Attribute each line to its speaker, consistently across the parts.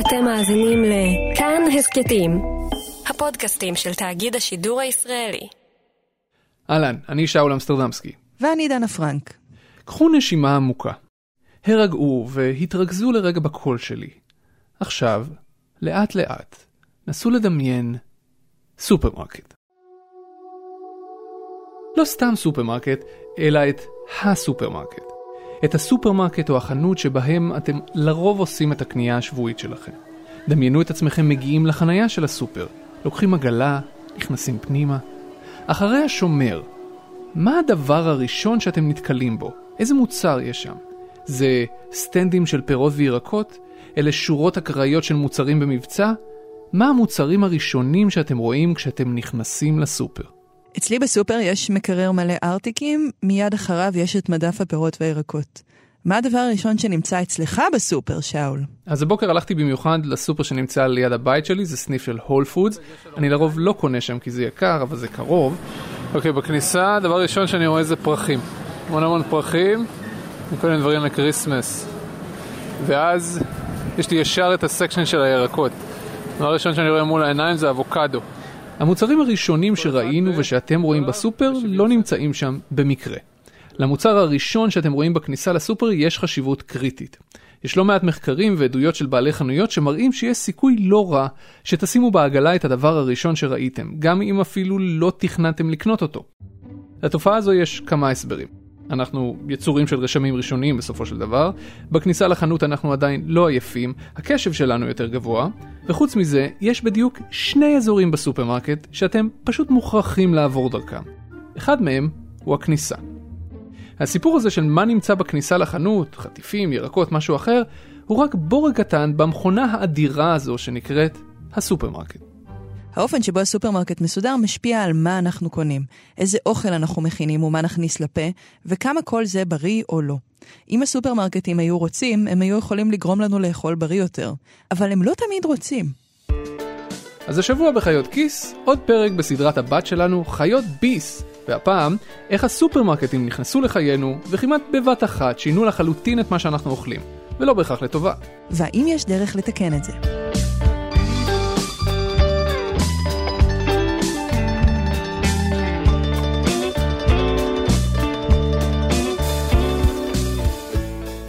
Speaker 1: אתם מאזינים לכאן הסכתים, הפודקאסטים של תאגיד השידור הישראלי.
Speaker 2: אהלן, אני שאול אמסטרדמסקי.
Speaker 3: ואני דנה פרנק.
Speaker 2: קחו נשימה עמוקה. הרגעו והתרכזו לרגע בקול שלי. עכשיו, לאט לאט, נסו לדמיין סופרמרקט. לא סתם סופרמרקט, אלא את הסופרמרקט. את הסופרמרקט או החנות שבהם אתם לרוב עושים את הקנייה השבועית שלכם. דמיינו את עצמכם מגיעים לחנייה של הסופר, לוקחים עגלה, נכנסים פנימה. אחרי השומר, מה הדבר הראשון שאתם נתקלים בו? איזה מוצר יש שם? זה סטנדים של פירות וירקות? אלה שורות אקראיות של מוצרים במבצע? מה המוצרים הראשונים שאתם רואים כשאתם נכנסים לסופר?
Speaker 3: אצלי בסופר יש מקרר מלא ארטיקים, מיד אחריו יש את מדף הפירות והירקות. מה הדבר הראשון שנמצא אצלך בסופר, שאול?
Speaker 2: אז הבוקר הלכתי במיוחד לסופר שנמצא ליד הבית שלי, זה סניף של הול פודס. אני לרוב לא קונה שם כי זה יקר, אבל זה קרוב. אוקיי, בכניסה, דבר ראשון שאני רואה זה פרחים. המון המון פרחים, וכל מיני דברים ל Christmas. ואז יש לי ישר את ה section של הירקות. הדבר הראשון שאני רואה מול העיניים זה אבוקדו. המוצרים הראשונים שראינו ושאתם רואים בסופר לא נמצאים שם במקרה. למוצר הראשון שאתם רואים בכניסה לסופר יש חשיבות קריטית. יש לא מעט מחקרים ועדויות של בעלי חנויות שמראים שיש סיכוי לא רע שתשימו בעגלה את הדבר הראשון שראיתם, גם אם אפילו לא תכננתם לקנות אותו. לתופעה הזו יש כמה הסברים. אנחנו יצורים של רשמים ראשוניים בסופו של דבר, בכניסה לחנות אנחנו עדיין לא עייפים, הקשב שלנו יותר גבוה, וחוץ מזה, יש בדיוק שני אזורים בסופרמרקט שאתם פשוט מוכרחים לעבור דרכם. אחד מהם הוא הכניסה. הסיפור הזה של מה נמצא בכניסה לחנות, חטיפים, ירקות, משהו אחר, הוא רק בורג קטן במכונה האדירה הזו שנקראת הסופרמרקט.
Speaker 3: האופן שבו הסופרמרקט מסודר משפיע על מה אנחנו קונים, איזה אוכל אנחנו מכינים ומה נכניס לפה, וכמה כל זה בריא או לא. אם הסופרמרקטים היו רוצים, הם היו יכולים לגרום לנו לאכול בריא יותר. אבל הם לא תמיד רוצים.
Speaker 2: אז השבוע בחיות כיס, עוד פרק בסדרת הבת שלנו, חיות ביס. והפעם, איך הסופרמרקטים נכנסו לחיינו, וכמעט בבת אחת שינו לחלוטין את מה שאנחנו אוכלים. ולא בהכרח לטובה.
Speaker 3: והאם יש דרך לתקן את זה?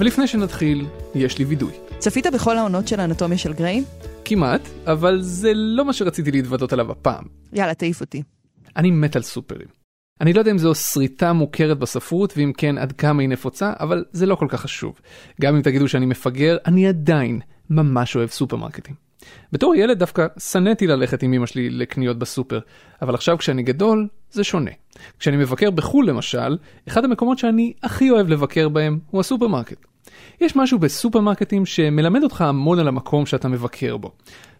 Speaker 2: ולפני שנתחיל, יש לי וידוי.
Speaker 3: צפית בכל העונות של האנטומיה של גריי?
Speaker 2: כמעט, אבל זה לא מה שרציתי להתוודות עליו הפעם.
Speaker 3: יאללה, תעיף אותי.
Speaker 2: אני מת על סופרים. אני לא יודע אם זו שריטה מוכרת בספרות, ואם כן עד כמה היא נפוצה, אבל זה לא כל כך חשוב. גם אם תגידו שאני מפגר, אני עדיין ממש אוהב סופרמרקטים. בתור ילד דווקא שנאתי ללכת עם אמא שלי לקניות בסופר, אבל עכשיו כשאני גדול, זה שונה. כשאני מבקר בחו"ל למשל, אחד המקומות שאני הכי אוהב לבקר בהם הוא הסופרמרקט. יש משהו בסופרמרקטים שמלמד אותך המון על המקום שאתה מבקר בו.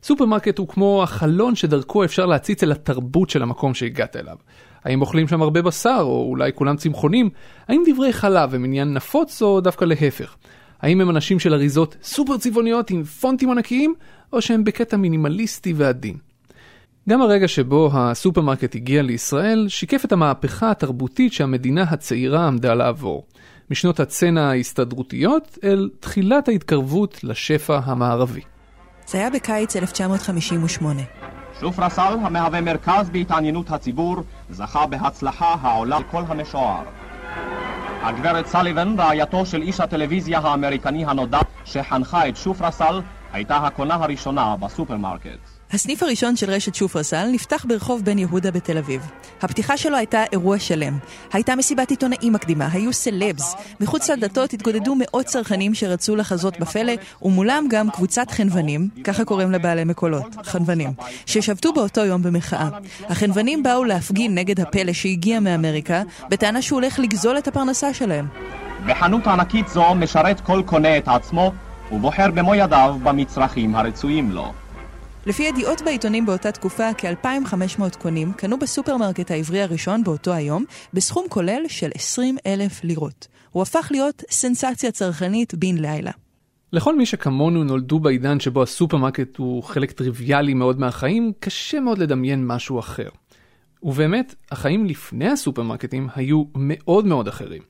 Speaker 2: סופרמרקט הוא כמו החלון שדרכו אפשר להציץ אל התרבות של המקום שהגעת אליו. האם אוכלים שם הרבה בשר, או אולי כולם צמחונים? האם דברי חלב הם עניין נפוץ, או דווקא להפך? האם הם אנשים של אריזות סופר צבעוניות עם פונטים ענקיים, או שהם בקטע מינימליסטי ועדין? גם הרגע שבו הסופרמרקט הגיע לישראל, שיקף את המהפכה התרבותית שהמדינה הצעירה עמדה לעבור. משנות הצנע ההסתדרותיות אל תחילת ההתקרבות לשפע המערבי.
Speaker 3: זה היה בקיץ 1958.
Speaker 4: שופרסל, המהווה מרכז בהתעניינות הציבור, זכה בהצלחה העולה על כל המשוער. הגברת סליבן, רעייתו של איש הטלוויזיה האמריקני הנודע שחנכה את שופרסל, הייתה הקונה הראשונה בסופרמרקט.
Speaker 3: הסניף הראשון של רשת שופרסל נפתח ברחוב בן יהודה בתל אביב. הפתיחה שלו הייתה אירוע שלם. הייתה מסיבת עיתונאים מקדימה, היו סלבס. מחוץ לדלתות התגודדו מאות צרכנים שרצו לחזות בפלא, ומולם גם קבוצת חנוונים, ככה קוראים לבעלי מכולות, חנוונים, ששבתו באותו יום במחאה. החנוונים באו להפגין נגד הפלא שהגיע מאמריקה, בטענה שהוא הולך לגזול את הפרנסה שלהם.
Speaker 4: בחנות ענקית זו משרת כל קונה את עצמו, ובוחר במו ידיו במצרכים הרצויים לו.
Speaker 3: לפי ידיעות בעיתונים באותה תקופה, כ-2,500 קונים קנו בסופרמרקט העברי הראשון באותו היום בסכום כולל של 20 אלף לירות. הוא הפך להיות סנסציה צרכנית בן לילה.
Speaker 2: לכל מי שכמונו נולדו בעידן שבו הסופרמרקט הוא חלק טריוויאלי מאוד מהחיים, קשה מאוד לדמיין משהו אחר. ובאמת, החיים לפני הסופרמרקטים היו מאוד מאוד אחרים.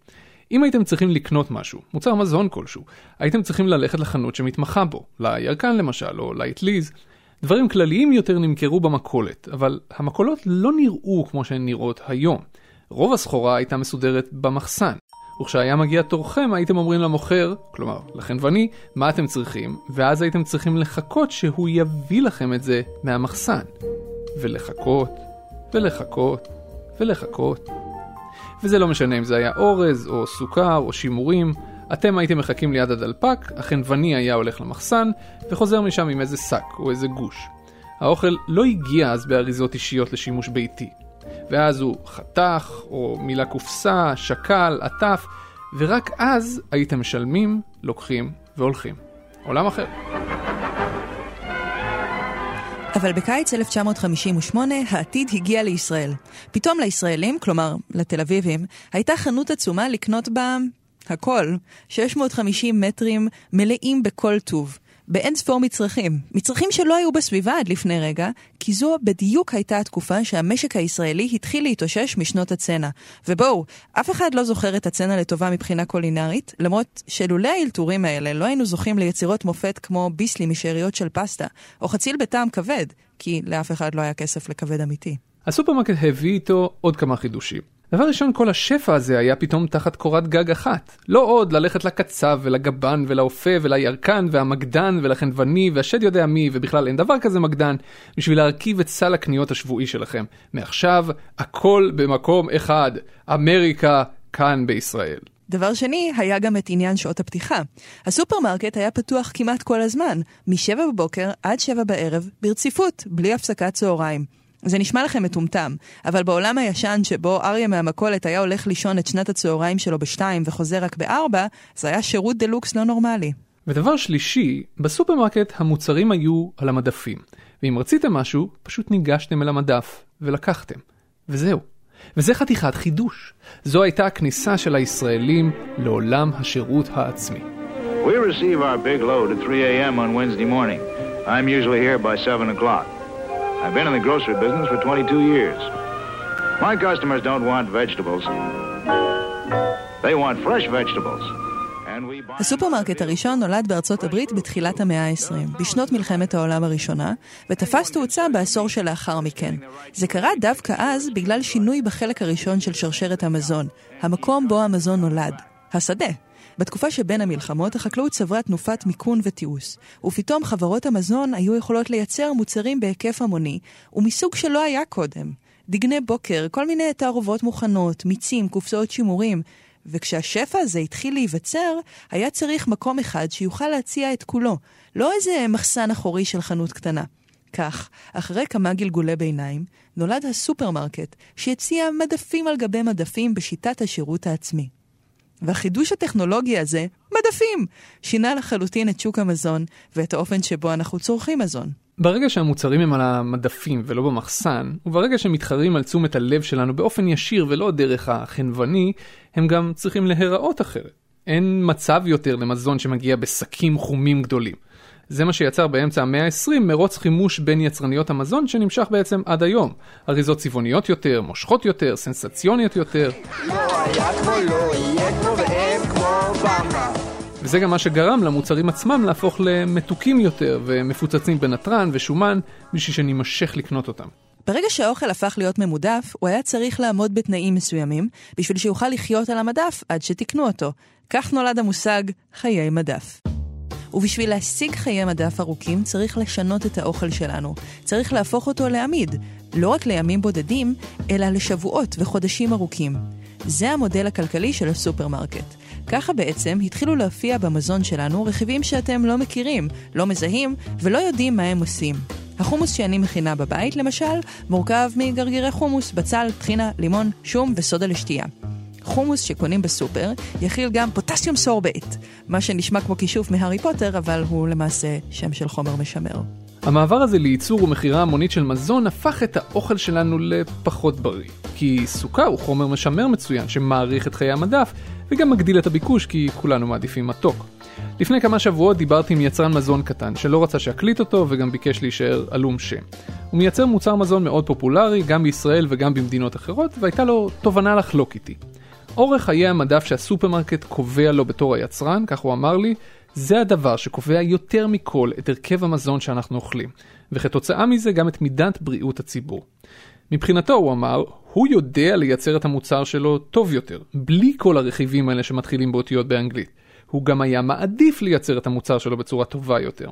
Speaker 2: אם הייתם צריכים לקנות משהו, מוצר מזון כלשהו, הייתם צריכים ללכת לחנות שמתמחה בו, לירקן למשל, או לאטליז. דברים כלליים יותר נמכרו במכולת, אבל המכולות לא נראו כמו שהן נראות היום. רוב הסחורה הייתה מסודרת במחסן, וכשהיה מגיע תורכם הייתם אומרים למוכר, כלומר לחנווני, מה אתם צריכים, ואז הייתם צריכים לחכות שהוא יביא לכם את זה מהמחסן. ולחכות, ולחכות, ולחכות. וזה לא משנה אם זה היה אורז, או סוכר, או שימורים, אתם הייתם מחכים ליד הדלפק, החנווני היה הולך למחסן, וחוזר משם עם איזה שק או איזה גוש. האוכל לא הגיע אז באריזות אישיות לשימוש ביתי. ואז הוא חתך, או מילא קופסה, שקל, עטף, ורק אז הייתם משלמים, לוקחים והולכים. עולם אחר.
Speaker 3: אבל בקיץ 1958 העתיד הגיע לישראל. פתאום לישראלים, כלומר לתל אביבים, הייתה חנות עצומה לקנות בה הכל, 650 מטרים מלאים בכל טוב. באין ספור מצרכים. מצרכים שלא היו בסביבה עד לפני רגע, כי זו בדיוק הייתה התקופה שהמשק הישראלי התחיל להתאושש משנות הצנע. ובואו, אף אחד לא זוכר את הצנע לטובה מבחינה קולינרית, למרות שלולא האלתורים האלה לא היינו זוכים ליצירות מופת כמו ביסלי משאריות של פסטה, או חציל בטעם כבד, כי לאף אחד לא היה כסף לכבד אמיתי.
Speaker 2: הסופרמרקט הביא איתו עוד כמה חידושים. דבר ראשון, כל השפע הזה היה פתאום תחת קורת גג אחת. לא עוד ללכת לקצב ולגבן ולאופה ולירקן והמגדן ולחנווני והשד יודע מי, ובכלל אין דבר כזה מגדן, בשביל להרכיב את סל הקניות השבועי שלכם. מעכשיו, הכל במקום אחד. אמריקה כאן בישראל.
Speaker 3: דבר שני, היה גם את עניין שעות הפתיחה. הסופרמרקט היה פתוח כמעט כל הזמן, מ-7 בבוקר עד 7 בערב, ברציפות, בלי הפסקת צהריים. זה נשמע לכם מטומטם, אבל בעולם הישן שבו אריה מהמכולת היה הולך לישון את שנת הצהריים שלו בשתיים וחוזר רק בארבע, זה היה שירות דה לוקס לא נורמלי.
Speaker 2: ודבר שלישי, בסופרמרקט המוצרים היו על המדפים. ואם רציתם משהו, פשוט ניגשתם אל המדף ולקחתם. וזהו. וזה חתיכת חידוש. זו הייתה הכניסה של הישראלים לעולם השירות העצמי. We receive our big load at 3 a.m. on Wednesday morning. I'm usually here by 7 o'clock. I've been in the grocery business for 22 years. My customers don't want vegetables. They want fresh vegetables.
Speaker 3: הסופרמרקט הראשון נולד בארצות הברית בתחילת המאה ה-20, בשנות מלחמת העולם הראשונה, ותפס תאוצה בעשור שלאחר מכן. זה קרה דווקא אז בגלל שינוי בחלק הראשון של שרשרת המזון, המקום בו המזון נולד, השדה. בתקופה שבין המלחמות החקלאות צברה תנופת מיכון ותיעוש, ופתאום חברות המזון היו יכולות לייצר מוצרים בהיקף המוני, ומסוג שלא היה קודם. דגני בוקר, כל מיני תערובות מוכנות, מיצים, קופסאות שימורים. וכשהשפע הזה התחיל להיווצר, היה צריך מקום אחד שיוכל להציע את כולו, לא איזה מחסן אחורי של חנות קטנה. כך, אחרי כמה גלגולי ביניים, נולד הסופרמרקט, שהציע מדפים על גבי מדפים בשיטת השירות העצמי. והחידוש הטכנולוגי הזה, מדפים, שינה לחלוטין את שוק המזון ואת האופן שבו אנחנו צורכים מזון.
Speaker 2: ברגע שהמוצרים הם על המדפים ולא במחסן, וברגע שהם מתחרים על תשומת הלב שלנו באופן ישיר ולא דרך החנווני, הם גם צריכים להיראות אחרת. אין מצב יותר למזון שמגיע בשקים חומים גדולים. זה מה שיצר באמצע המאה ה-20 מרוץ חימוש בין יצרניות המזון שנמשך בעצם עד היום. אריזות צבעוניות יותר, מושכות יותר, סנסציוניות יותר. וזה גם מה שגרם למוצרים עצמם להפוך למתוקים יותר ומפוצצים בנתרן ושומן בשביל שנימשך לקנות אותם.
Speaker 3: ברגע שהאוכל הפך להיות ממודף, הוא היה צריך לעמוד בתנאים מסוימים, בשביל שיוכל לחיות על המדף עד שתקנו אותו. כך נולד המושג חיי מדף. ובשביל להשיג חיי מדף ארוכים צריך לשנות את האוכל שלנו. צריך להפוך אותו לעמיד, לא רק לימים בודדים, אלא לשבועות וחודשים ארוכים. זה המודל הכלכלי של הסופרמרקט. ככה בעצם התחילו להופיע במזון שלנו רכיבים שאתם לא מכירים, לא מזהים ולא יודעים מה הם עושים. החומוס שאני מכינה בבית, למשל, מורכב מגרגירי חומוס, בצל, טחינה, לימון, שום וסודה לשתייה. חומוס שקונים בסופר יכיל גם potassium sorbate, מה שנשמע כמו כישוף מהארי פוטר, אבל הוא למעשה שם של חומר משמר.
Speaker 2: המעבר הזה לייצור ומכירה המונית של מזון הפך את האוכל שלנו לפחות בריא. כי סוכר הוא חומר משמר מצוין שמאריך את חיי המדף וגם מגדיל את הביקוש כי כולנו מעדיפים מתוק. לפני כמה שבועות דיברתי עם יצרן מזון קטן שלא רצה שאקליט אותו וגם ביקש להישאר עלום שם. הוא מייצר מוצר מזון מאוד פופולרי גם בישראל וגם במדינות אחרות והייתה לו תובנה לחלוק איתי. אורך חיי המדף שהסופרמרקט קובע לו בתור היצרן, כך הוא אמר לי, זה הדבר שקובע יותר מכל את הרכב המזון שאנחנו אוכלים, וכתוצאה מזה גם את מידת בריאות הציבור. מבחינתו, הוא אמר, הוא יודע לייצר את המוצר שלו טוב יותר, בלי כל הרכיבים האלה שמתחילים באותיות באנגלית. הוא גם היה מעדיף לייצר את המוצר שלו בצורה טובה יותר.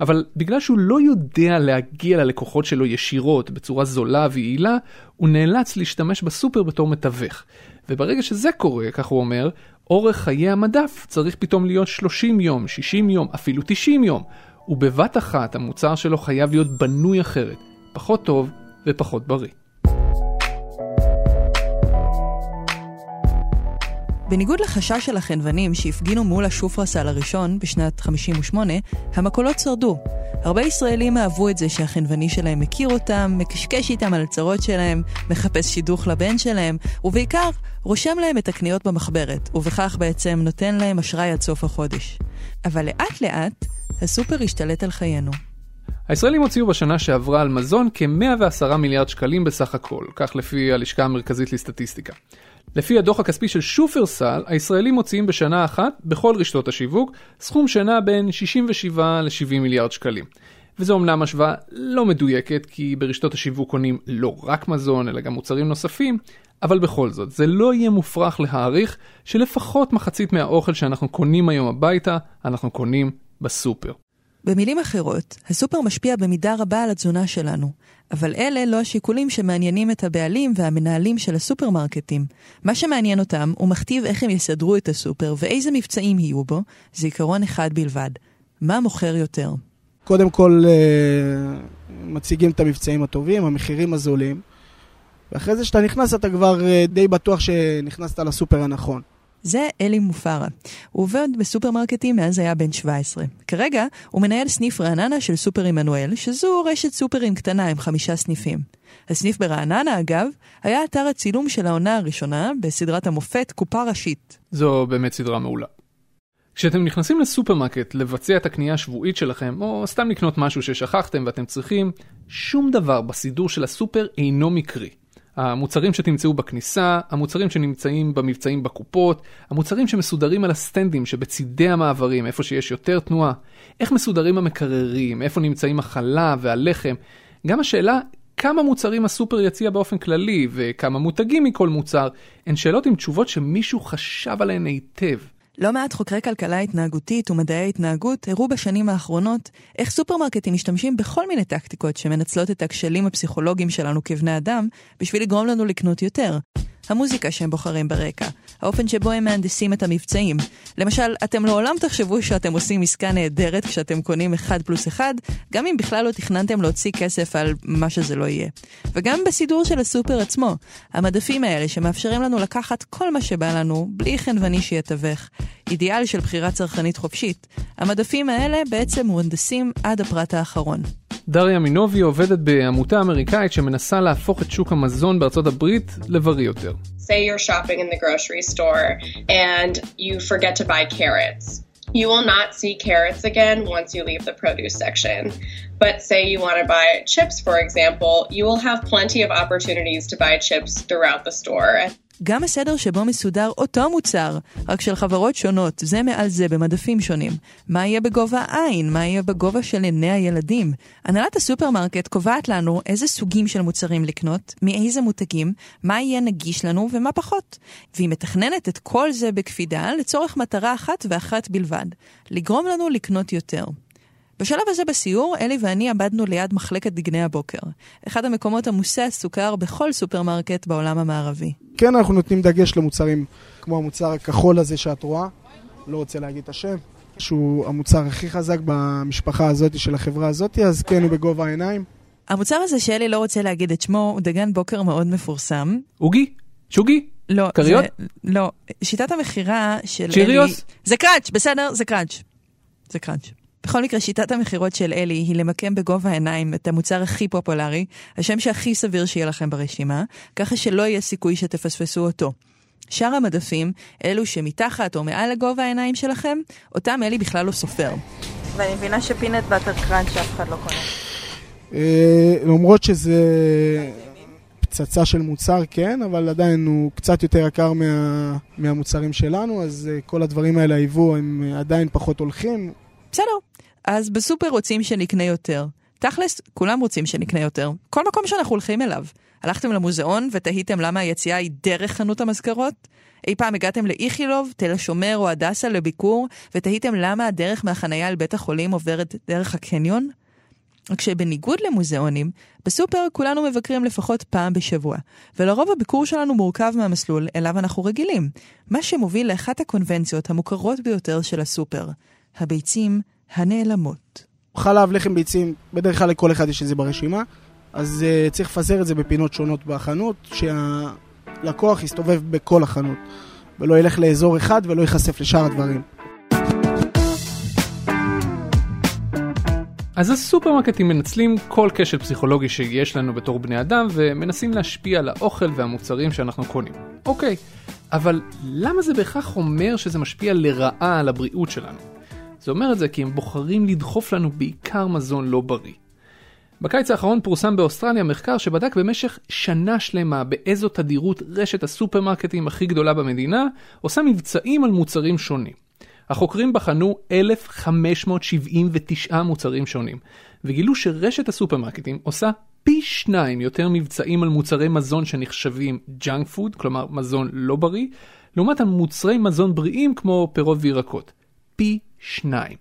Speaker 2: אבל בגלל שהוא לא יודע להגיע ללקוחות שלו ישירות בצורה זולה ויעילה, הוא נאלץ להשתמש בסופר בתור מתווך. וברגע שזה קורה, כך הוא אומר, אורך חיי המדף צריך פתאום להיות 30 יום, 60 יום, אפילו 90 יום. ובבת אחת המוצר שלו חייב להיות בנוי אחרת, פחות טוב ופחות בריא.
Speaker 3: בניגוד לחשש של החנוונים שהפגינו מול השופרסל הראשון בשנת 58, המקולות שרדו. הרבה ישראלים אהבו את זה שהחנווני שלהם מכיר אותם, מקשקש איתם על הצרות שלהם, מחפש שידוך לבן שלהם, ובעיקר רושם להם את הקניות במחברת, ובכך בעצם נותן להם אשראי עד סוף החודש. אבל לאט לאט הסופר השתלט על חיינו.
Speaker 2: הישראלים הוציאו בשנה שעברה על מזון כ-110 מיליארד שקלים בסך הכל, כך לפי הלשכה המרכזית לסטטיסטיקה. לפי הדוח הכספי של שופרסל, הישראלים מוציאים בשנה אחת, בכל רשתות השיווק, סכום שנע בין 67 ל-70 מיליארד שקלים. וזו אמנם השוואה לא מדויקת, כי ברשתות השיווק קונים לא רק מזון, אלא גם מוצרים נוספים, אבל בכל זאת, זה לא יהיה מופרך להעריך שלפחות מחצית מהאוכל שאנחנו קונים היום הביתה, אנחנו קונים בסופר.
Speaker 3: במילים אחרות, הסופר משפיע במידה רבה על התזונה שלנו, אבל אלה לא השיקולים שמעניינים את הבעלים והמנהלים של הסופרמרקטים. מה שמעניין אותם הוא מכתיב איך הם יסדרו את הסופר ואיזה מבצעים יהיו בו, זה עיקרון אחד בלבד. מה מוכר יותר?
Speaker 5: קודם כל אה, מציגים את המבצעים הטובים, המחירים הזולים, ואחרי זה כשאתה נכנס אתה כבר אה, די בטוח שנכנסת לסופר הנכון.
Speaker 3: זה אלי מופרה. הוא עובד בסופרמרקטים מאז היה בן 17. כרגע הוא מנהל סניף רעננה של סופר עמנואל, שזו רשת סופרים קטנה עם חמישה סניפים. הסניף ברעננה, אגב, היה אתר הצילום של העונה הראשונה בסדרת המופת קופה ראשית.
Speaker 2: זו באמת סדרה מעולה. כשאתם נכנסים לסופרמרקט לבצע את הקנייה השבועית שלכם, או סתם לקנות משהו ששכחתם ואתם צריכים, שום דבר בסידור של הסופר אינו מקרי. המוצרים שתמצאו בכניסה, המוצרים שנמצאים במבצעים בקופות, המוצרים שמסודרים על הסטנדים שבצידי המעברים, איפה שיש יותר תנועה, איך מסודרים המקררים, איפה נמצאים החלב והלחם, גם השאלה כמה מוצרים הסופר יציע באופן כללי וכמה מותגים מכל מוצר, הן שאלות עם תשובות שמישהו חשב עליהן היטב.
Speaker 3: לא מעט חוקרי כלכלה התנהגותית ומדעי ההתנהגות הראו בשנים האחרונות איך סופרמרקטים משתמשים בכל מיני טקטיקות שמנצלות את הכשלים הפסיכולוגיים שלנו כבני אדם בשביל לגרום לנו לקנות יותר. המוזיקה שהם בוחרים ברקע, האופן שבו הם מהנדסים את המבצעים. למשל, אתם לעולם תחשבו שאתם עושים עסקה נהדרת כשאתם קונים 1 פלוס 1, גם אם בכלל לא תכננתם להוציא כסף על מה שזה לא יהיה. וגם בסידור של הסופר עצמו, המדפים האלה שמאפשרים לנו לקחת כל מה שבא לנו, בלי חנווני שיתווך. אידיאל של בחירה צרכנית חופשית. המדפים האלה בעצם מוהנדסים עד הפרט האחרון.
Speaker 2: דריה מינובי עובדת בעמותה אמריקאית שמנסה להפוך את שוק המזון בארצות הברית לבריא יותר.
Speaker 6: Say you're shopping in the grocery store and you forget to buy carrots. You will not see carrots again once you leave the produce section. But say you want to buy chips, for example, you will have plenty of opportunities to buy chips throughout the store.
Speaker 3: גם הסדר שבו מסודר אותו מוצר, רק של חברות שונות, זה מעל זה במדפים שונים. מה יהיה בגובה העין? מה יהיה בגובה של עיני הילדים? הנהלת הסופרמרקט קובעת לנו איזה סוגים של מוצרים לקנות, מאיזה מותגים, מה יהיה נגיש לנו ומה פחות. והיא מתכננת את כל זה בקפידה לצורך מטרה אחת ואחת בלבד, לגרום לנו לקנות יותר. בשלב הזה בסיור, אלי ואני עברנו ליד מחלקת דגני הבוקר, אחד המקומות עמוסי הסוכר בכל סופרמרקט בעולם המערבי.
Speaker 5: כן, אנחנו נותנים דגש למוצרים כמו המוצר הכחול הזה שאת רואה, לא רוצה להגיד את השם, שהוא המוצר הכי חזק במשפחה הזאת של החברה הזאת, אז כן, הוא בגובה העיניים.
Speaker 3: המוצר הזה שאלי לא רוצה להגיד את שמו, הוא דגן בוקר מאוד מפורסם.
Speaker 2: עוגי? שוגי?
Speaker 3: לא,
Speaker 2: כריות?
Speaker 3: זה, לא. שיטת המכירה של
Speaker 2: צ'יריוס?
Speaker 3: אלי... זה קראץ', בסדר? זה קראץ'. זה קראץ'. בכל מקרה, שיטת המכירות של אלי היא למקם בגובה העיניים את המוצר הכי פופולרי, השם שהכי סביר שיהיה לכם ברשימה, ככה שלא יהיה סיכוי שתפספסו אותו. שאר המדפים, אלו שמתחת או מעל לגובה העיניים שלכם, אותם אלי בכלל לא סופר. ואני מבינה שפינט באטר קראנץ' שאף אחד לא קונה.
Speaker 5: אה, למרות שזה פצצה של מוצר, כן, אבל עדיין הוא קצת יותר יקר מה, מהמוצרים שלנו, אז uh, כל הדברים האלה, היבוא, הם uh, עדיין פחות הולכים.
Speaker 3: בסדר, אז בסופר רוצים שנקנה יותר. תכלס, כולם רוצים שנקנה יותר. כל מקום שאנחנו הולכים אליו. הלכתם למוזיאון ותהיתם למה היציאה היא דרך חנות המזכרות? אי פעם הגעתם לאיכילוב, תל השומר או הדסה לביקור, ותהיתם למה הדרך מהחנייה אל בית החולים עוברת דרך הקניון? רק שבניגוד למוזיאונים, בסופר כולנו מבקרים לפחות פעם בשבוע, ולרוב הביקור שלנו מורכב מהמסלול אליו אנחנו רגילים, מה שמוביל לאחת הקונבנציות המוכרות ביותר של הסופר, הביצים הנעלמות.
Speaker 5: חלב, לחם ביצים, בדרך כלל לכל אחד יש את זה ברשימה, אז uh, צריך לפזר את זה בפינות שונות בחנות, שהלקוח יסתובב בכל החנות, ולא ילך לאזור אחד ולא ייחשף לשאר הדברים.
Speaker 2: אז הסופרמרקטים מנצלים כל כשל פסיכולוגי שיש לנו בתור בני אדם ומנסים להשפיע על האוכל והמוצרים שאנחנו קונים. אוקיי, אבל למה זה בהכרח אומר שזה משפיע לרעה על הבריאות שלנו? זה אומר את זה כי הם בוחרים לדחוף לנו בעיקר מזון לא בריא. בקיץ האחרון פורסם באוסטרליה מחקר שבדק במשך שנה שלמה באיזו תדירות רשת הסופרמרקטים הכי גדולה במדינה עושה מבצעים על מוצרים שונים. החוקרים בחנו 1,579 מוצרים שונים, וגילו שרשת הסופרמרקטים עושה פי שניים יותר מבצעים על מוצרי מזון שנחשבים ג'אנק פוד, כלומר מזון לא בריא, לעומת המוצרי מזון בריאים כמו פירות וירקות. פי שניים.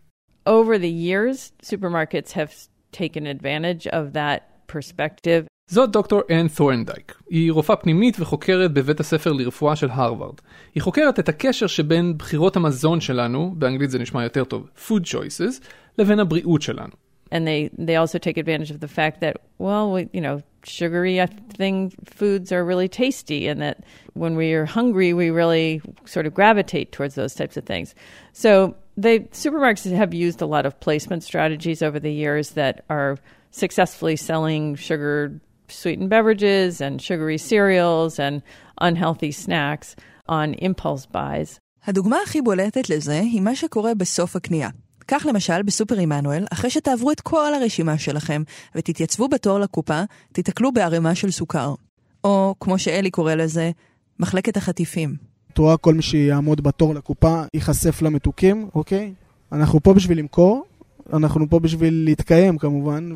Speaker 7: Over the years, supermarkets have taken advantage of that perspective
Speaker 2: זאת דוקטור אן תורנדייק. היא רופאה פנימית וחוקרת בבית הספר לרפואה של הרווארד. היא חוקרת את הקשר שבין בחירות המזון שלנו, באנגלית זה נשמע יותר טוב, food choices, לבין הבריאות שלנו.
Speaker 7: And they, they also take advantage of the fact that, well, we, you know, sugary thing, foods are really tasty, and that when we are hungry, we really sort of gravitate towards those types of things. So the supermarkets have used a lot of placement strategies over the years that are successfully selling sugar sweetened beverages and sugary cereals and unhealthy snacks on impulse buys.
Speaker 3: הדוגמה הכי בולטת לזה היא מה שקורה בסוף הקנייה. כך למשל בסופר עמנואל, אחרי שתעברו את כל הרשימה שלכם ותתייצבו בתור לקופה, תיתקלו בערימה של סוכר. או, כמו שאלי קורא לזה, מחלקת החטיפים.
Speaker 5: את רואה כל מי שיעמוד בתור לקופה ייחשף למתוקים, אוקיי? אנחנו פה בשביל למכור, אנחנו פה בשביל להתקיים כמובן,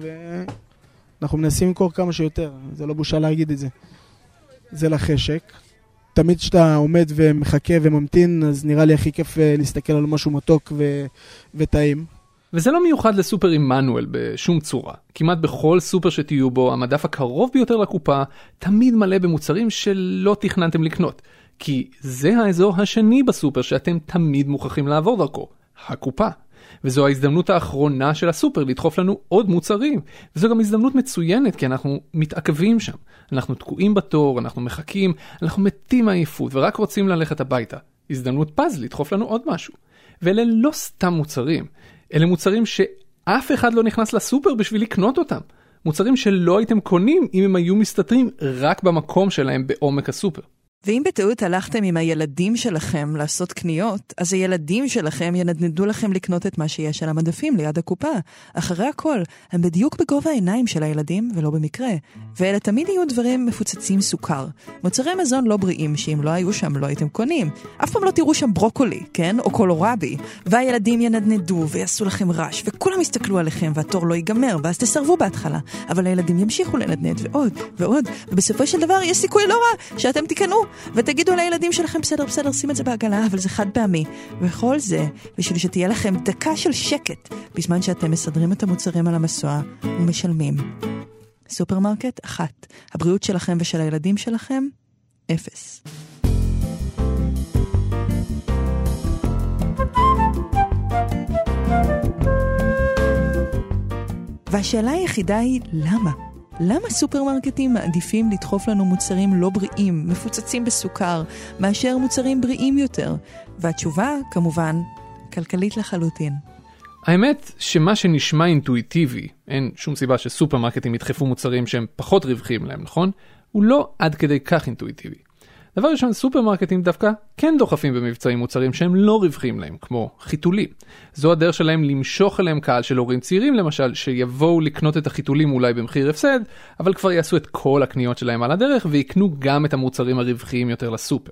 Speaker 5: ואנחנו מנסים למכור כמה שיותר, זה לא בושה להגיד את זה. זה לחשק. תמיד כשאתה עומד ומחכה וממתין, אז נראה לי הכי כיף אה, להסתכל על משהו מתוק ו... וטעים.
Speaker 2: וזה לא מיוחד לסופר עמנואל בשום צורה. כמעט בכל סופר שתהיו בו, המדף הקרוב ביותר לקופה תמיד מלא במוצרים שלא תכננתם לקנות. כי זה האזור השני בסופר שאתם תמיד מוכרחים לעבור דרכו, הקופה. וזו ההזדמנות האחרונה של הסופר לדחוף לנו עוד מוצרים. וזו גם הזדמנות מצוינת כי אנחנו מתעכבים שם. אנחנו תקועים בתור, אנחנו מחכים, אנחנו מתים מעייפות ורק רוצים ללכת הביתה. הזדמנות פז לדחוף לנו עוד משהו. ואלה לא סתם מוצרים, אלה מוצרים שאף אחד לא נכנס לסופר בשביל לקנות אותם. מוצרים שלא הייתם קונים אם הם היו מסתתרים רק במקום שלהם בעומק הסופר.
Speaker 3: ואם בטעות הלכתם עם הילדים שלכם לעשות קניות, אז הילדים שלכם ינדנדו לכם לקנות את מה שיש על המדפים ליד הקופה. אחרי הכל, הם בדיוק בגובה העיניים של הילדים, ולא במקרה. ואלה תמיד יהיו דברים מפוצצים סוכר. מוצרי מזון לא בריאים, שאם לא היו שם לא הייתם קונים. אף פעם לא תראו שם ברוקולי, כן? או קולורבי. והילדים ינדנדו ויעשו לכם רעש, וכולם יסתכלו עליכם והתור לא ייגמר, ואז תסרבו בהתחלה. אבל הילדים ימשיכו לנדנד ועוד ועוד, ובסופו של דבר יש סיכוי לא רע שאתם תיכנעו ותגידו לילדים שלכם, בסדר, בסדר, שים את זה בעגלה, אבל זה חד פעמי. וכל זה, בשביל שתהיה לכם דקה של שקט, בזמן שאתם מסדרים את המוצרים על המסוע ומשלמים. סופרמרקט, אחת. הבריאות שלכם ושל הילדים שלכם, אפס. והשאלה היחידה היא, למה? למה סופרמרקטים מעדיפים לדחוף לנו מוצרים לא בריאים, מפוצצים בסוכר, מאשר מוצרים בריאים יותר? והתשובה, כמובן, כלכלית לחלוטין.
Speaker 2: האמת שמה שנשמע אינטואיטיבי, אין שום סיבה שסופרמרקטים ידחפו מוצרים שהם פחות רווחיים להם, נכון? הוא לא עד כדי כך אינטואיטיבי. דבר ראשון, סופרמרקטים דווקא כן דוחפים במבצעים מוצרים שהם לא רווחים להם, כמו חיתולים. זו הדרך שלהם למשוך אליהם קהל של הורים צעירים למשל, שיבואו לקנות את החיתולים אולי במחיר הפסד, אבל כבר יעשו את כל הקניות שלהם על הדרך ויקנו גם את המוצרים הרווחיים יותר לסופר.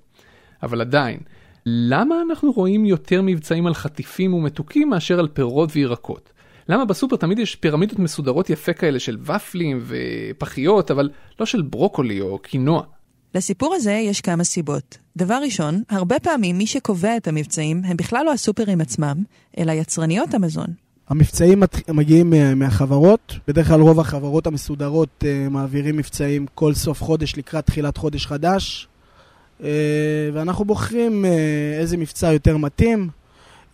Speaker 2: אבל עדיין, למה אנחנו רואים יותר מבצעים על חטיפים ומתוקים מאשר על פירות וירקות? למה בסופר תמיד יש פירמידות מסודרות יפה כאלה של ופלים ופחיות, אבל לא של ברוקולי או קינוע?
Speaker 3: לסיפור הזה יש כמה סיבות. דבר ראשון, הרבה פעמים מי שקובע את המבצעים הם בכלל לא הסופרים עצמם, אלא יצרניות המזון.
Speaker 5: המבצעים מגיעים מהחברות, בדרך כלל רוב החברות המסודרות uh, מעבירים מבצעים כל סוף חודש לקראת תחילת חודש חדש, uh, ואנחנו בוחרים uh, איזה מבצע יותר מתאים.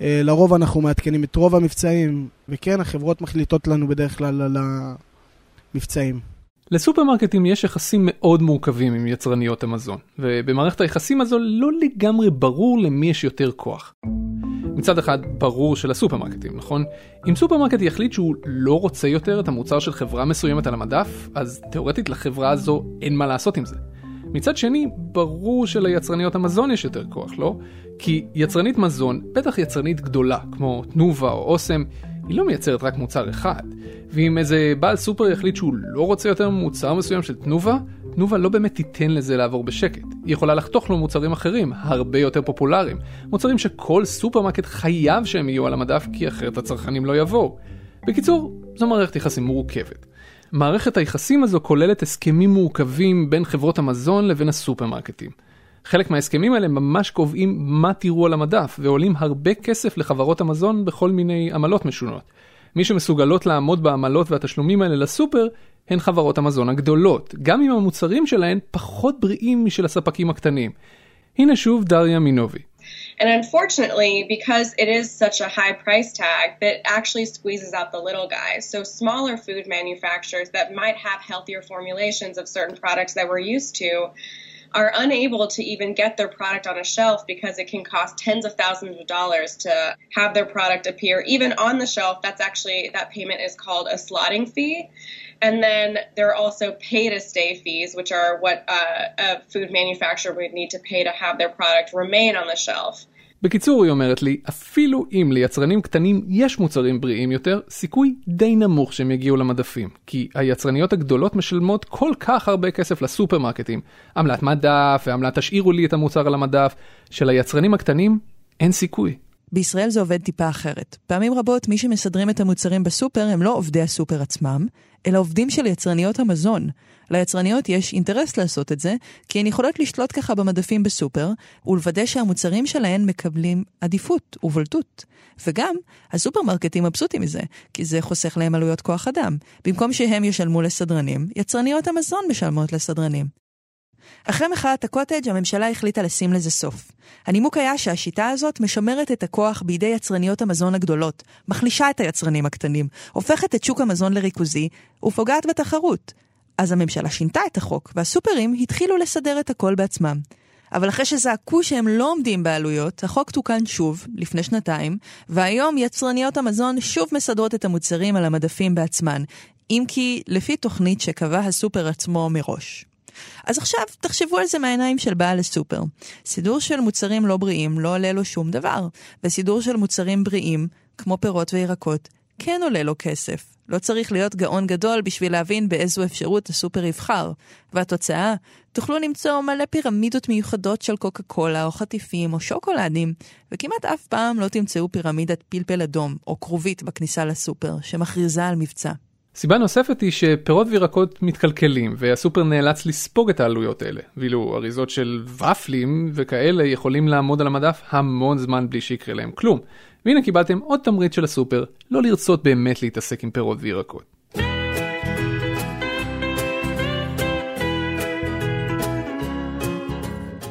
Speaker 5: לרוב אנחנו מעדכנים את רוב המבצעים, וכן, החברות מחליטות לנו בדרך כלל על המבצעים.
Speaker 2: לסופרמרקטים יש יחסים מאוד מורכבים עם יצרניות המזון, ובמערכת היחסים הזו לא לגמרי ברור למי יש יותר כוח. מצד אחד, ברור שלסופרמרקטים, נכון? אם סופרמרקט יחליט שהוא לא רוצה יותר את המוצר של חברה מסוימת על המדף, אז תאורטית לחברה הזו אין מה לעשות עם זה. מצד שני, ברור שליצרניות המזון יש יותר כוח, לא? כי יצרנית מזון, בטח יצרנית גדולה, כמו תנובה או אוסם, היא לא מייצרת רק מוצר אחד. ואם איזה בעל סופר יחליט שהוא לא רוצה יותר מוצר מסוים של תנובה, תנובה לא באמת תיתן לזה לעבור בשקט. היא יכולה לחתוך לו מוצרים אחרים, הרבה יותר פופולריים. מוצרים שכל סופרמרקט חייב שהם יהיו על המדף, כי אחרת הצרכנים לא יבואו. בקיצור, זו מערכת יחסים מורכבת. מערכת היחסים הזו כוללת הסכמים מורכבים בין חברות המזון לבין הסופרמרקטים. חלק מההסכמים האלה ממש קובעים מה תראו על המדף, ועולים הרבה כסף לחברות המזון בכל מיני עמלות משונות. מי שמסוגלות לעמוד בעמלות והתשלומים האלה לסופר, הן חברות המזון הגדולות, גם אם המוצרים שלהן פחות בריאים משל הספקים הקטנים. הנה שוב דריה מינובי.
Speaker 6: And unfortunately, because it is such a high price tag, that actually squeezes out the little guys. So smaller food manufacturers that might have healthier formulations of certain products that we're used to are unable to even get their product on a shelf because it can cost tens of thousands of dollars to have their product appear even on the shelf. That's actually that payment is called a slotting fee. And then there are also pay to stay fees, which are what uh, a food manufacturer would need to pay to have their product remain on the shelf.
Speaker 2: בקיצור, היא אומרת לי, אפילו אם ליצרנים קטנים יש מוצרים בריאים יותר, סיכוי די נמוך שהם יגיעו למדפים. כי היצרניות הגדולות משלמות כל כך הרבה כסף לסופרמרקטים. עמלת מדף ועמלת תשאירו לי את המוצר על המדף. שליצרנים הקטנים אין סיכוי.
Speaker 3: בישראל זה עובד טיפה אחרת. פעמים רבות מי שמסדרים את המוצרים בסופר הם לא עובדי הסופר עצמם, אלא עובדים של יצרניות המזון. ליצרניות יש אינטרס לעשות את זה, כי הן יכולות לשלוט ככה במדפים בסופר, ולוודא שהמוצרים שלהן מקבלים עדיפות ובולטות. וגם, הסופרמרקטים מבסוטים מזה, כי זה חוסך להם עלויות כוח אדם. במקום שהם ישלמו לסדרנים, יצרניות המזון משלמות לסדרנים. אחרי מחאת הקוטג' הממשלה החליטה לשים לזה סוף. הנימוק היה שהשיטה הזאת משמרת את הכוח בידי יצרניות המזון הגדולות, מחלישה את היצרנים הקטנים, הופכת את שוק המזון לריכוזי ופוגעת בתחרות. אז הממשלה שינתה את החוק, והסופרים התחילו לסדר את הכל בעצמם. אבל אחרי שזעקו שהם לא עומדים בעלויות, החוק תוקן שוב, לפני שנתיים, והיום יצרניות המזון שוב מסדרות את המוצרים על המדפים בעצמן, אם כי לפי תוכנית שקבע הסופר עצמו מראש. אז עכשיו תחשבו על זה מהעיניים של בעל הסופר. סידור של מוצרים לא בריאים לא עולה לו שום דבר, וסידור של מוצרים בריאים, כמו פירות וירקות, כן עולה לו כסף. לא צריך להיות גאון גדול בשביל להבין באיזו אפשרות הסופר יבחר. והתוצאה, תוכלו למצוא מלא פירמידות מיוחדות של קוקה קולה או חטיפים או שוקולדים, וכמעט אף פעם לא תמצאו פירמידת פלפל אדום או כרובית בכניסה לסופר, שמכריזה על מבצע.
Speaker 2: סיבה נוספת היא שפירות וירקות מתקלקלים והסופר נאלץ לספוג את העלויות האלה, ואילו אריזות של ופלים וכאלה יכולים לעמוד על המדף המון זמן בלי שיקרה להם כלום. והנה קיבלתם עוד תמריץ של הסופר לא לרצות באמת להתעסק עם פירות וירקות.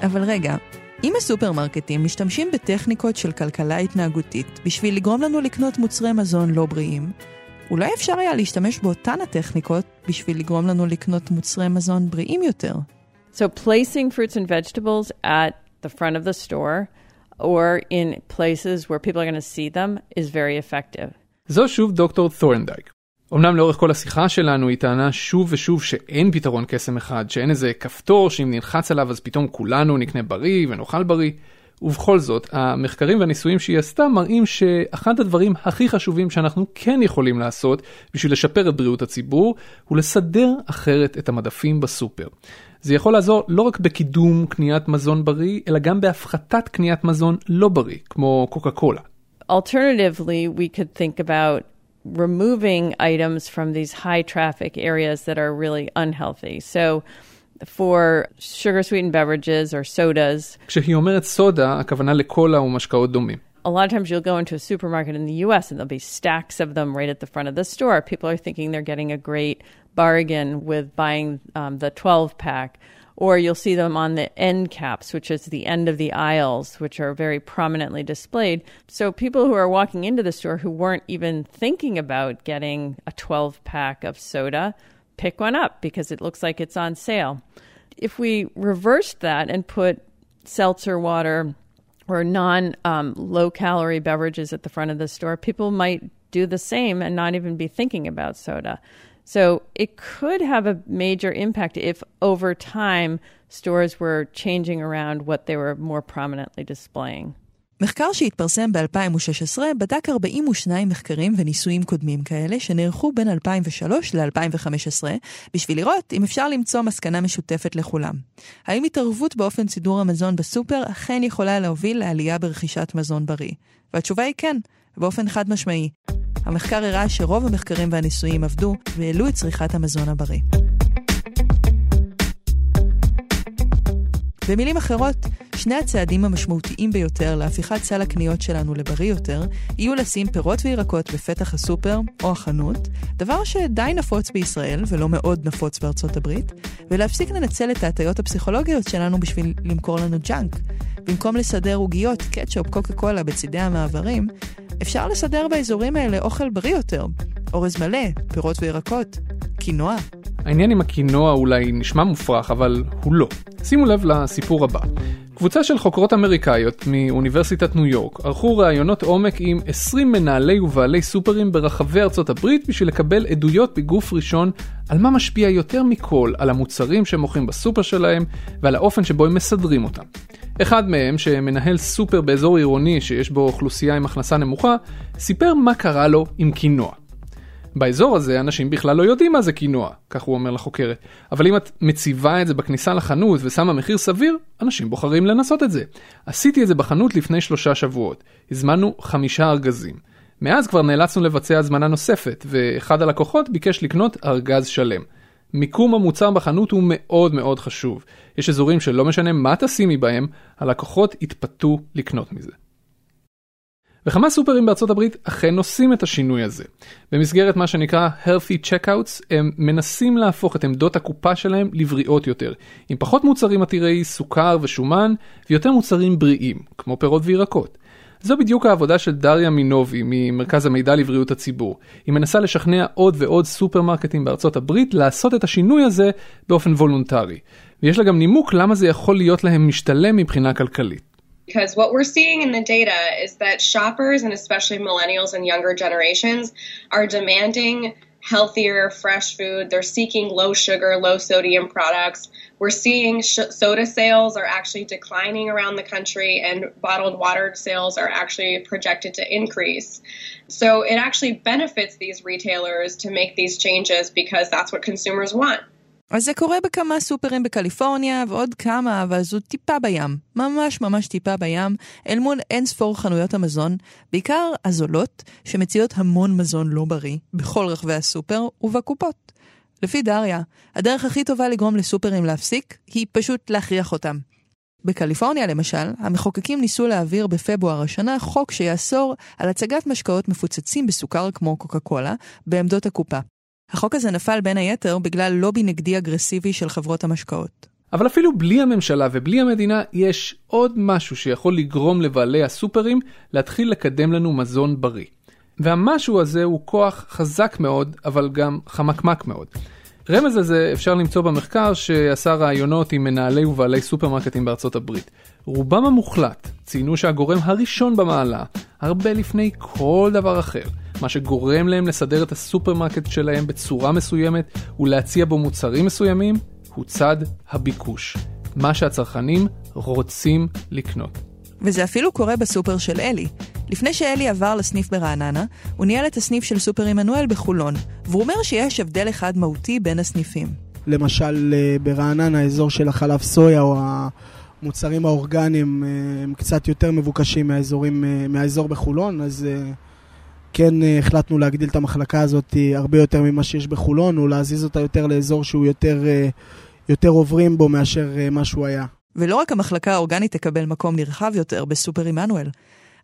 Speaker 3: אבל רגע, אם הסופרמרקטים משתמשים בטכניקות של כלכלה התנהגותית בשביל לגרום לנו לקנות מוצרי מזון לא בריאים, אולי אפשר היה להשתמש באותן הטכניקות בשביל לגרום לנו לקנות מוצרי מזון בריאים יותר.
Speaker 7: So placing fruits and vegetables at the front of the store or in places where people are going to see them is very effective.
Speaker 2: זו שוב דוקטור תורנדייק. אמנם לאורך כל השיחה שלנו היא טענה שוב ושוב שאין פתרון קסם אחד, שאין איזה כפתור שאם נלחץ עליו אז פתאום כולנו נקנה בריא ונאכל בריא. ובכל זאת, המחקרים והניסויים שהיא עשתה מראים שאחד הדברים הכי חשובים שאנחנו כן יכולים לעשות בשביל לשפר את בריאות הציבור, הוא לסדר אחרת את המדפים בסופר. זה יכול לעזור לא רק בקידום קניית מזון בריא, אלא גם בהפחתת קניית מזון לא בריא, כמו קוקה קולה.
Speaker 7: Alternatively, we could think about removing items from these high traffic areas that are really unhealthy. So for sugar sweetened beverages or sodas.
Speaker 2: כשהיא אומרת סודה, הכוונה לקולה ומשקאות דומים.
Speaker 7: A lot of times you'll go into a supermarket in the US and there'll be stacks of them right at the front of the store. People are thinking they're getting a great bargain with buying um, the 12 pack. Or you'll see them on the end caps, which is the end of the aisles, which are very prominently displayed. So people who are walking into the store who weren't even thinking about getting a 12 pack of soda pick one up because it looks like it's on sale. If we reversed that and put seltzer water or non um, low calorie beverages at the front of the store, people might do the same and not even be thinking about soda. So it could have a major impact if over time stores were changing around what they were more prominently displaying.
Speaker 3: מחקר שהתפרסם ב-2016 בדק 42 מחקרים וניסויים קודמים כאלה שנערכו בין 2003 ל-2015 בשביל לראות אם אפשר למצוא מסקנה משותפת לכולם. האם התערבות באופן סידור המזון בסופר אכן יכולה להוביל לעלייה ברכישת מזון בריא? והתשובה היא כן, באופן חד משמעי. המחקר הראה שרוב המחקרים והניסויים עבדו והעלו את צריכת המזון הבריא. במילים אחרות, שני הצעדים המשמעותיים ביותר להפיכת סל הקניות שלנו לבריא יותר, יהיו לשים פירות וירקות בפתח הסופר או החנות, דבר שדי נפוץ בישראל ולא מאוד נפוץ בארצות הברית, ולהפסיק לנצל את ההטיות הפסיכולוגיות שלנו בשביל למכור לנו ג'אנק. במקום לסדר עוגיות, קטשופ, קוקה קולה בצידי המעברים, אפשר לסדר באזורים האלה אוכל בריא יותר. אורז מלא, פירות וירקות, קינוע.
Speaker 2: העניין עם הקינוע אולי נשמע מופרך, אבל הוא לא. שימו לב לסיפור הבא. קבוצה של חוקרות אמריקאיות מאוניברסיטת ניו יורק ערכו ראיונות עומק עם 20 מנהלי ובעלי סופרים ברחבי ארצות הברית בשביל לקבל עדויות בגוף ראשון על מה משפיע יותר מכל על המוצרים שהם מוכרים בסופר שלהם ועל האופן שבו הם מסדרים אותם. אחד מהם, שמנהל סופר באזור עירוני שיש בו אוכלוסייה עם הכנסה נמוכה, סיפר מה קרה לו עם קינוע. באזור הזה אנשים בכלל לא יודעים מה זה קינוע, כך הוא אומר לחוקרת. אבל אם את מציבה את זה בכניסה לחנות ושמה מחיר סביר, אנשים בוחרים לנסות את זה. עשיתי את זה בחנות לפני שלושה שבועות. הזמנו חמישה ארגזים. מאז כבר נאלצנו לבצע הזמנה נוספת, ואחד הלקוחות ביקש לקנות ארגז שלם. מיקום המוצר בחנות הוא מאוד מאוד חשוב. יש אזורים שלא משנה מה תשימי בהם, הלקוחות יתפתו לקנות מזה. וכמה סופרים בארצות הברית אכן עושים את השינוי הזה. במסגרת מה שנקרא healthy checkouts, הם מנסים להפוך את עמדות הקופה שלהם לבריאות יותר, עם פחות מוצרים עתירי סוכר ושומן, ויותר מוצרים בריאים, כמו פירות וירקות. זו בדיוק העבודה של דריה מינובי ממרכז המידע לבריאות הציבור. היא מנסה לשכנע עוד ועוד סופרמרקטים בארצות הברית לעשות את השינוי הזה באופן וולונטרי. ויש לה גם נימוק למה זה יכול להיות להם משתלם מבחינה כלכלית.
Speaker 6: Because what we're seeing in the data is that shoppers, and especially millennials and younger generations, are demanding healthier, fresh food. They're seeking low sugar, low sodium products. We're seeing sh- soda sales are actually declining around the country, and bottled water sales are actually projected to increase. So it actually benefits these retailers to make these changes because that's what consumers want.
Speaker 3: אז זה קורה בכמה סופרים בקליפורניה ועוד כמה, אבל זו טיפה בים. ממש ממש טיפה בים, אל מול אין ספור חנויות המזון, בעיקר הזולות, שמציעות המון מזון לא בריא, בכל רחבי הסופר ובקופות. לפי דריה, הדרך הכי טובה לגרום לסופרים להפסיק, היא פשוט להכריח אותם. בקליפורניה למשל, המחוקקים ניסו להעביר בפברואר השנה חוק שיאסור על הצגת משקאות מפוצצים בסוכר כמו קוקה קולה בעמדות הקופה. החוק הזה נפל בין היתר בגלל לובי נגדי אגרסיבי של חברות המשקאות.
Speaker 2: אבל אפילו בלי הממשלה ובלי המדינה, יש עוד משהו שיכול לגרום לבעלי הסופרים להתחיל לקדם לנו מזון בריא. והמשהו הזה הוא כוח חזק מאוד, אבל גם חמקמק מאוד. רמז לזה אפשר למצוא במחקר שעשה ראיונות עם מנהלי ובעלי סופרמרקטים בארצות הברית. רובם המוחלט ציינו שהגורם הראשון במעלה, הרבה לפני כל דבר אחר, מה שגורם להם לסדר את הסופרמרקט שלהם בצורה מסוימת ולהציע בו מוצרים מסוימים, הוא צד הביקוש. מה שהצרכנים רוצים לקנות.
Speaker 3: וזה אפילו קורה בסופר של אלי. לפני שאלי עבר לסניף ברעננה, הוא ניהל את הסניף של סופר עמנואל בחולון, והוא אומר שיש הבדל אחד מהותי בין הסניפים.
Speaker 5: למשל אה, ברעננה, האזור של החלב סויה או המוצרים האורגניים אה, הם קצת יותר מבוקשים מהאזורים, אה, מהאזור בחולון, אז כן החלטנו להגדיל את המחלקה הזאת הרבה יותר ממה שיש בחולון, או להזיז אותה יותר לאזור שהוא יותר, יותר עוברים בו מאשר מה שהוא היה.
Speaker 3: ולא רק המחלקה האורגנית תקבל מקום נרחב יותר בסופר עמנואל.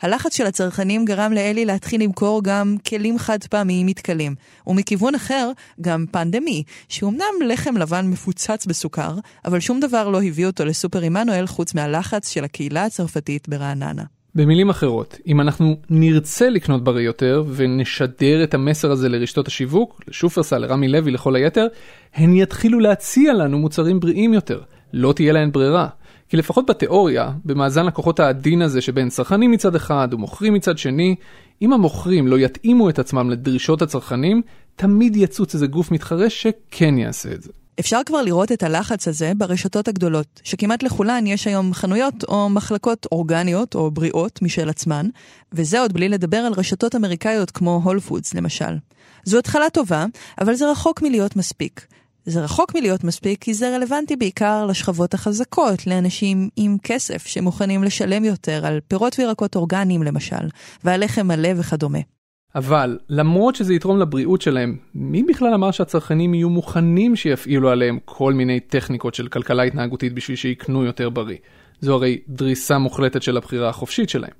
Speaker 3: הלחץ של הצרכנים גרם לאלי להתחיל למכור גם כלים חד פעמיים מתכלים, ומכיוון אחר, גם פנדמי, שאומנם לחם לבן מפוצץ בסוכר, אבל שום דבר לא הביא אותו לסופר עמנואל חוץ מהלחץ של הקהילה הצרפתית ברעננה.
Speaker 2: במילים אחרות, אם אנחנו נרצה לקנות בריא יותר ונשדר את המסר הזה לרשתות השיווק, לשופרסל, לרמי לוי, לכל היתר, הן יתחילו להציע לנו מוצרים בריאים יותר. לא תהיה להן ברירה. כי לפחות בתיאוריה, במאזן לקוחות העדין הזה שבין צרכנים מצד אחד ומוכרים מצד שני, אם המוכרים לא יתאימו את עצמם לדרישות הצרכנים, תמיד יצוץ איזה גוף מתחרה שכן יעשה את זה.
Speaker 3: אפשר כבר לראות את הלחץ הזה ברשתות הגדולות, שכמעט לכולן יש היום חנויות או מחלקות אורגניות או בריאות משל עצמן, וזה עוד בלי לדבר על רשתות אמריקאיות כמו הול פודס למשל. זו התחלה טובה, אבל זה רחוק מלהיות מספיק. זה רחוק מלהיות מספיק כי זה רלוונטי בעיקר לשכבות החזקות, לאנשים עם כסף שמוכנים לשלם יותר על פירות וירקות אורגניים למשל, ועל לחם מלא וכדומה.
Speaker 2: אבל למרות שזה יתרום לבריאות שלהם, מי בכלל אמר שהצרכנים יהיו מוכנים שיפעילו עליהם כל מיני טכניקות של כלכלה התנהגותית בשביל שיקנו יותר בריא? זו הרי דריסה מוחלטת של הבחירה החופשית שלהם.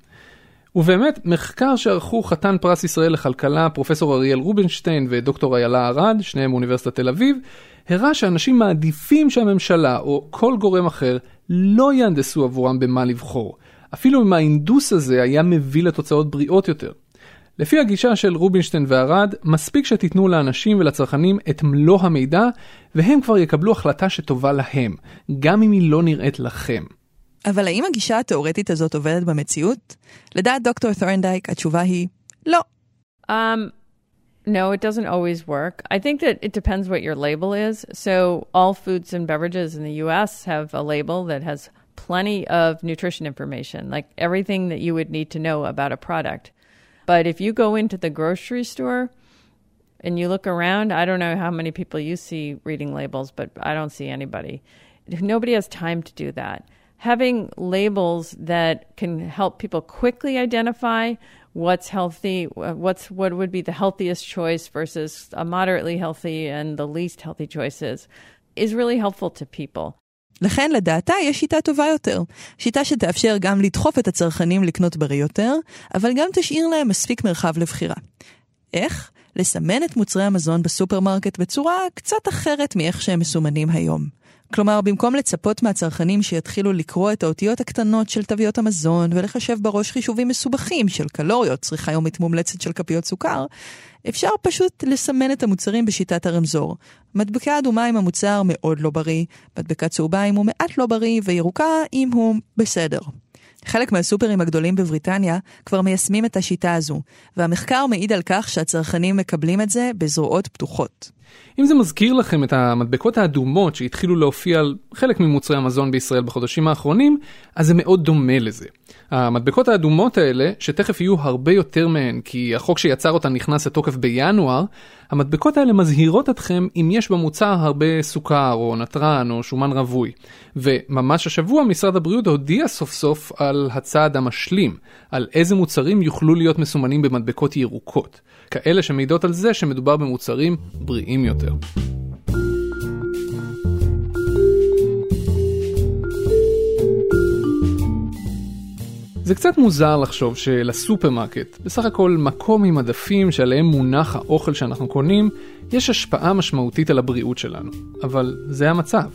Speaker 2: ובאמת, מחקר שערכו חתן פרס ישראל לכלכלה, פרופסור אריאל רובינשטיין ודוקטור איילה ארד, שניהם מאוניברסיטת תל אביב, הראה שאנשים מעדיפים שהממשלה או כל גורם אחר לא יהנדסו עבורם במה לבחור, אפילו אם ההינדוס הזה היה מביא לתוצאות בריאות יותר. לפי הגישה של רובינשטיין וארד, מספיק שתיתנו לאנשים ולצרכנים את מלוא המידע, והם כבר יקבלו החלטה שטובה להם, גם אם היא לא נראית לכם.
Speaker 3: אבל האם הגישה התאורטית הזאת עובדת במציאות? לדעת דוקטור תורנדייק, התשובה היא לא.
Speaker 7: Um, no, it doesn't always work. I think that it depends what your label is. So, all foods and beverages in the US have a label that has plenty of nutrition information, like everything that you would need to know about a product. But if you go into the grocery store and you look around, I don't know how many people you see reading labels, but I don't see anybody. Nobody has time to do that. Having labels that can help people quickly identify what's healthy, what's what would be the healthiest choice versus a moderately healthy and the least healthy choices is really helpful to people.
Speaker 3: לכן לדעתה יש שיטה טובה יותר. שיטה שתאפשר גם לדחוף את הצרכנים לקנות בריא יותר, אבל גם תשאיר להם מספיק מרחב לבחירה. איך? לסמן את מוצרי המזון בסופרמרקט בצורה קצת אחרת מאיך שהם מסומנים היום. כלומר, במקום לצפות מהצרכנים שיתחילו לקרוא את האותיות הקטנות של תוויות המזון ולחשב בראש חישובים מסובכים של קלוריות, צריכה יומית מומלצת של כפיות סוכר, אפשר פשוט לסמן את המוצרים בשיטת הרמזור. מדבקה אדומה אם המוצר מאוד לא בריא, מדבקה צהובה אם הוא מעט לא בריא, וירוקה אם הוא בסדר. חלק מהסופרים הגדולים בבריטניה כבר מיישמים את השיטה הזו, והמחקר מעיד על כך שהצרכנים מקבלים את זה בזרועות פתוחות.
Speaker 2: אם זה מזכיר לכם את המדבקות האדומות שהתחילו להופיע על חלק ממוצרי המזון בישראל בחודשים האחרונים, אז זה מאוד דומה לזה. המדבקות האדומות האלה, שתכף יהיו הרבה יותר מהן, כי החוק שיצר אותן נכנס לתוקף בינואר, המדבקות האלה מזהירות אתכם אם יש במוצר הרבה סוכר או נתרן או שומן רווי. וממש השבוע משרד הבריאות הודיע סוף סוף על הצעד המשלים, על איזה מוצרים יוכלו להיות מסומנים במדבקות ירוקות. כאלה שמעידות על זה שמדובר במוצרים בריאים יותר. זה קצת מוזר לחשוב שלסופרמרקט, בסך הכל מקום עם מדפים שעליהם מונח האוכל שאנחנו קונים, יש השפעה משמעותית על הבריאות שלנו. אבל זה המצב.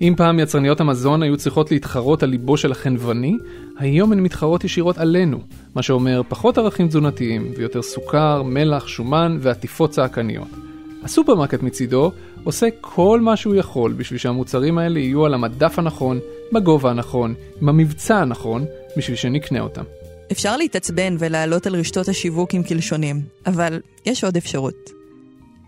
Speaker 2: אם פעם יצרניות המזון היו צריכות להתחרות על ליבו של החנווני, היום הן מתחרות ישירות עלינו, מה שאומר פחות ערכים תזונתיים ויותר סוכר, מלח, שומן ועטיפות צעקניות. הסופרמרקט מצידו עושה כל מה שהוא יכול בשביל שהמוצרים האלה יהיו על המדף הנכון, בגובה הנכון, עם המבצע הנכון, בשביל שנקנה אותם.
Speaker 3: אפשר להתעצבן ולעלות על רשתות השיווק עם קלשונים, אבל יש עוד אפשרות.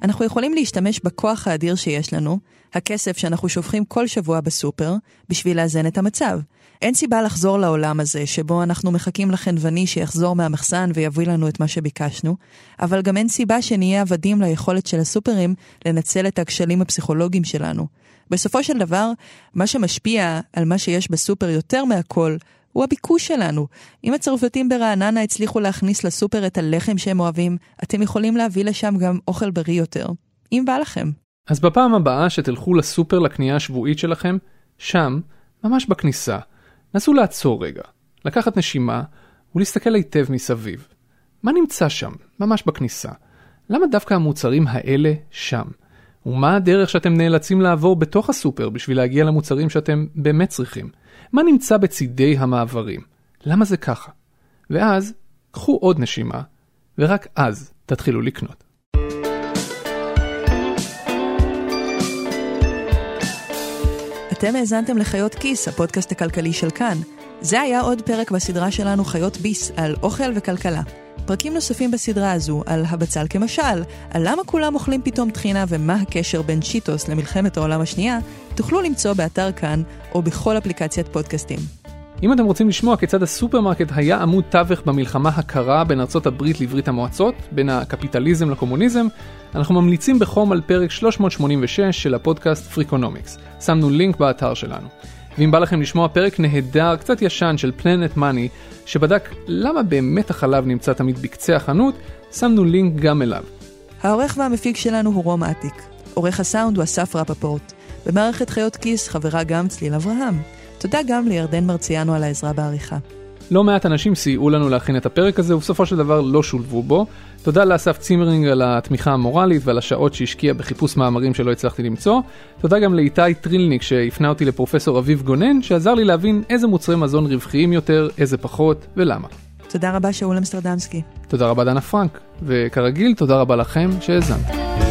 Speaker 3: אנחנו יכולים להשתמש בכוח האדיר שיש לנו, הכסף שאנחנו שופכים כל שבוע בסופר, בשביל לאזן את המצב. אין סיבה לחזור לעולם הזה, שבו אנחנו מחכים לחנווני שיחזור מהמחסן ויביא לנו את מה שביקשנו, אבל גם אין סיבה שנהיה עבדים ליכולת של הסופרים לנצל את הכשלים הפסיכולוגיים שלנו. בסופו של דבר, מה שמשפיע על מה שיש בסופר יותר מהכל, הוא הביקוש שלנו. אם הצרפתים ברעננה הצליחו להכניס לסופר את הלחם שהם אוהבים, אתם יכולים להביא לשם גם אוכל בריא יותר. אם בא לכם.
Speaker 2: אז בפעם הבאה שתלכו לסופר לקנייה השבועית שלכם, שם, ממש בכניסה, נסו לעצור רגע, לקחת נשימה ולהסתכל היטב מסביב. מה נמצא שם, ממש בכניסה? למה דווקא המוצרים האלה שם? ומה הדרך שאתם נאלצים לעבור בתוך הסופר בשביל להגיע למוצרים שאתם באמת צריכים? מה נמצא בצידי המעברים? למה זה ככה? ואז, קחו עוד נשימה, ורק אז תתחילו לקנות.
Speaker 3: אתם האזנתם לחיות כיס, הפודקאסט הכלכלי של כאן. זה היה עוד פרק בסדרה שלנו חיות ביס על אוכל וכלכלה. פרקים נוספים בסדרה הזו על הבצל כמשל, על למה כולם אוכלים פתאום טחינה ומה הקשר בין צ'יטוס למלחמת העולם השנייה, תוכלו למצוא באתר כאן או בכל אפליקציית פודקאסטים.
Speaker 2: אם אתם רוצים לשמוע כיצד הסופרמרקט היה עמוד תווך במלחמה הקרה בין ארצות הברית לברית המועצות, בין הקפיטליזם לקומוניזם, אנחנו ממליצים בחום על פרק 386 של הפודקאסט פריקונומיקס. שמנו לינק באתר שלנו. ואם בא לכם לשמוע פרק נהדר, קצת ישן של פלנט מאני, שבדק למה באמת החלב נמצא תמיד בקצה החנות, שמנו לינק גם אליו.
Speaker 3: העורך והמפיק שלנו הוא רום אטיק. עורך הסאונד הוא אסף רפפורט. במערכת חיות כיס חברה גם צליל אברהם. תודה גם לירדן מרציאנו על העזרה בעריכה.
Speaker 2: לא מעט אנשים סייעו לנו להכין את הפרק הזה ובסופו של דבר לא שולבו בו. תודה לאסף צימרינג על התמיכה המורלית ועל השעות שהשקיע בחיפוש מאמרים שלא הצלחתי למצוא. תודה גם לאיתי טרילניק שהפנה אותי לפרופסור אביב גונן שעזר לי להבין איזה מוצרי מזון רווחיים יותר, איזה פחות ולמה.
Speaker 3: תודה רבה שאול אמסטרדמסקי.
Speaker 2: תודה רבה דנה פרנק, וכרגיל תודה רבה לכם שהאזנתם.